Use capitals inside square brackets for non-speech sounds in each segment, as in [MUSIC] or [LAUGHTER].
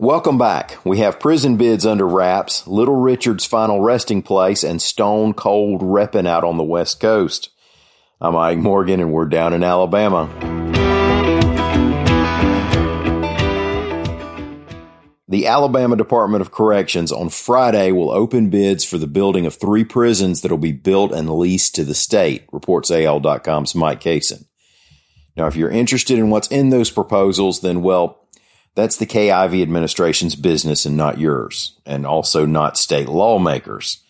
Welcome back. We have prison bids under wraps, Little Richard's final resting place, and Stone Cold repping out on the West Coast. I'm Ike Morgan, and we're down in Alabama. The Alabama Department of Corrections on Friday will open bids for the building of three prisons that will be built and leased to the state, reports AL.com's Mike Cason. Now, if you're interested in what's in those proposals, then, well, that's the Kay Ivey administration's business and not yours, and also not state lawmakers.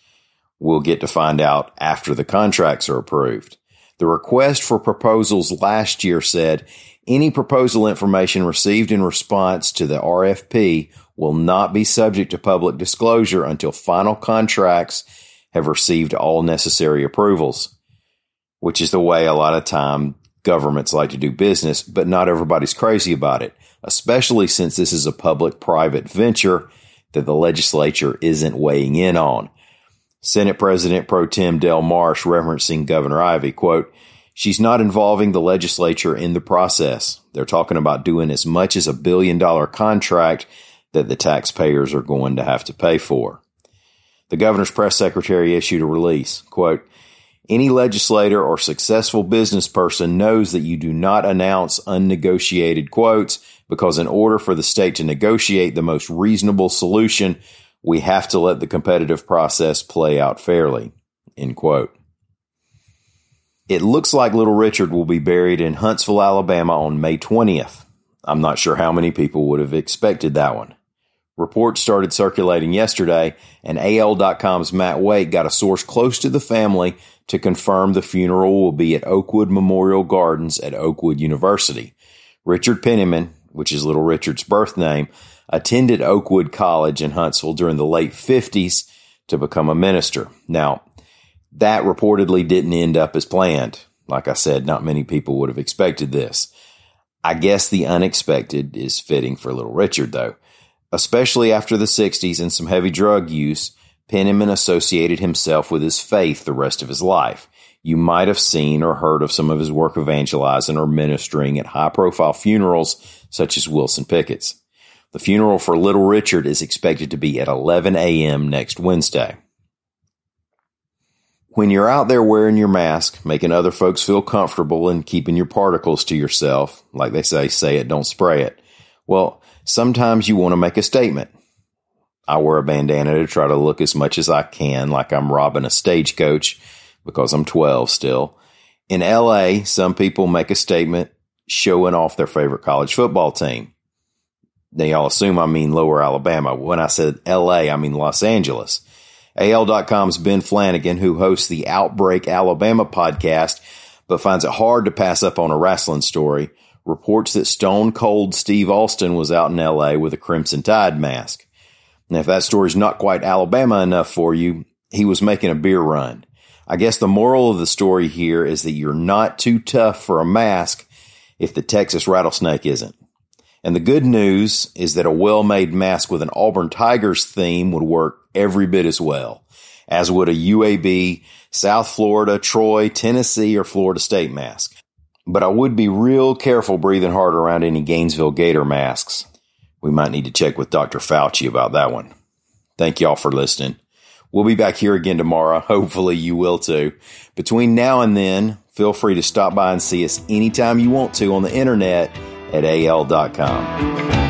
We'll get to find out after the contracts are approved. The request for proposals last year said any proposal information received in response to the RFP will not be subject to public disclosure until final contracts have received all necessary approvals, which is the way a lot of time governments like to do business, but not everybody's crazy about it, especially since this is a public private venture that the legislature isn't weighing in on. Senate President Pro Tem Del Marsh referencing Governor Ivey, quote, She's not involving the legislature in the process. They're talking about doing as much as a billion dollar contract that the taxpayers are going to have to pay for. The governor's press secretary issued a release, quote, any legislator or successful business person knows that you do not announce unnegotiated quotes because in order for the state to negotiate the most reasonable solution, we have to let the competitive process play out fairly. End quote. It looks like Little Richard will be buried in Huntsville, Alabama on May 20th. I'm not sure how many people would have expected that one. Reports started circulating yesterday, and AL.com's Matt Wake got a source close to the family to confirm the funeral will be at Oakwood Memorial Gardens at Oakwood University. Richard Penniman, which is Little Richard's birth name, attended Oakwood College in Huntsville during the late 50s to become a minister. Now, that reportedly didn't end up as planned. Like I said, not many people would have expected this. I guess the unexpected is fitting for Little Richard, though. Especially after the 60s and some heavy drug use, Penniman associated himself with his faith the rest of his life. You might have seen or heard of some of his work evangelizing or ministering at high profile funerals such as Wilson Pickett's. The funeral for Little Richard is expected to be at 11 a.m. next Wednesday. When you're out there wearing your mask, making other folks feel comfortable and keeping your particles to yourself, like they say, say it, don't spray it. Well, sometimes you want to make a statement. I wear a bandana to try to look as much as I can like I'm robbing a stagecoach because I'm 12 still. In LA, some people make a statement showing off their favorite college football team. Now, y'all assume I mean lower Alabama. When I said LA, I mean Los Angeles. AL.com's Ben Flanagan, who hosts the Outbreak Alabama podcast, but finds it hard to pass up on a wrestling story, reports that Stone Cold Steve Austin was out in LA with a Crimson Tide mask. Now, if that story's not quite Alabama enough for you, he was making a beer run. I guess the moral of the story here is that you're not too tough for a mask if the Texas rattlesnake isn't. And the good news is that a well made mask with an Auburn Tigers theme would work every bit as well, as would a UAB, South Florida, Troy, Tennessee, or Florida State mask. But I would be real careful breathing hard around any Gainesville Gator masks. We might need to check with Dr. Fauci about that one. Thank y'all for listening. We'll be back here again tomorrow. [LAUGHS] Hopefully you will too. Between now and then, feel free to stop by and see us anytime you want to on the internet at al.com.